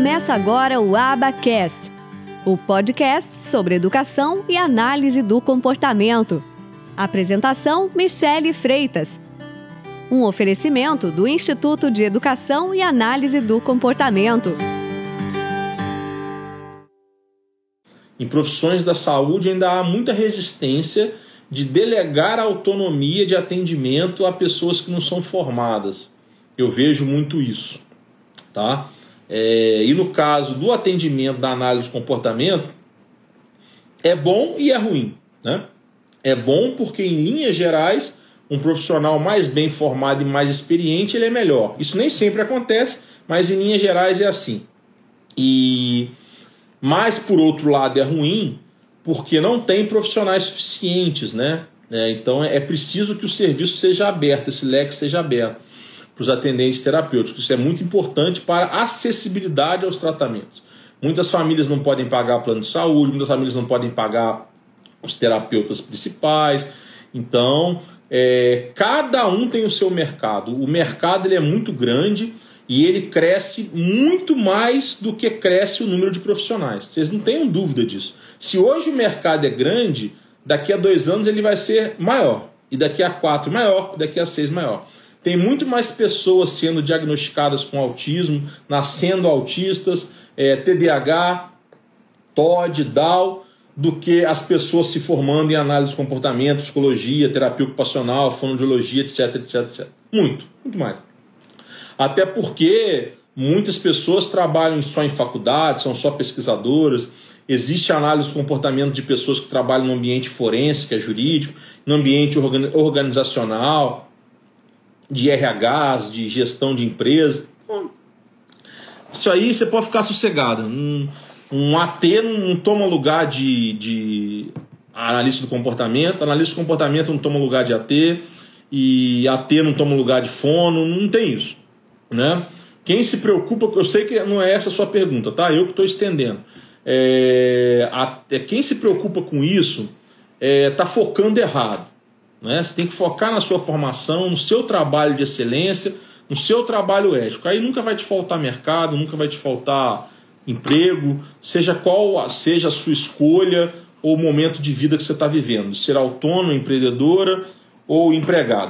Começa agora o Abacast, o podcast sobre educação e análise do comportamento. Apresentação: Michele Freitas. Um oferecimento do Instituto de Educação e Análise do Comportamento. Em profissões da saúde ainda há muita resistência de delegar a autonomia de atendimento a pessoas que não são formadas. Eu vejo muito isso, tá? É, e no caso do atendimento da análise de comportamento, é bom e é ruim. Né? É bom porque, em linhas gerais, um profissional mais bem formado e mais experiente ele é melhor. Isso nem sempre acontece, mas em linhas gerais é assim. E mas por outro lado é ruim porque não tem profissionais suficientes, né? É, então é preciso que o serviço seja aberto, esse leque seja aberto para os atendentes terapêuticos. Isso é muito importante para acessibilidade aos tratamentos. Muitas famílias não podem pagar plano de saúde, muitas famílias não podem pagar os terapeutas principais. Então, é, cada um tem o seu mercado. O mercado ele é muito grande e ele cresce muito mais do que cresce o número de profissionais. Vocês não tenham dúvida disso. Se hoje o mercado é grande, daqui a dois anos ele vai ser maior. E daqui a quatro maior, daqui a seis maior. Tem muito mais pessoas sendo diagnosticadas com autismo, nascendo autistas, é, TDAH, TOD, DAO, do que as pessoas se formando em análise de comportamento, psicologia, terapia ocupacional, fonoaudiologia, etc, etc, etc. Muito, muito mais. Até porque muitas pessoas trabalham só em faculdade, são só pesquisadoras. Existe análise de comportamento de pessoas que trabalham no ambiente forense, que é jurídico, no ambiente organizacional, de RHs, de gestão de empresa. Isso aí você pode ficar sossegado. Um, um AT não toma lugar de, de analista do comportamento, analista do comportamento não toma lugar de AT, e AT não toma lugar de fono, não tem isso. Né? Quem se preocupa, eu sei que não é essa a sua pergunta, tá? Eu que estou estendendo. É, a, é, quem se preocupa com isso está é, tá focando errado. Né? Você tem que focar na sua formação, no seu trabalho de excelência, no seu trabalho ético. Aí nunca vai te faltar mercado, nunca vai te faltar emprego, seja qual seja a sua escolha ou momento de vida que você está vivendo, ser autônomo, empreendedora ou empregada.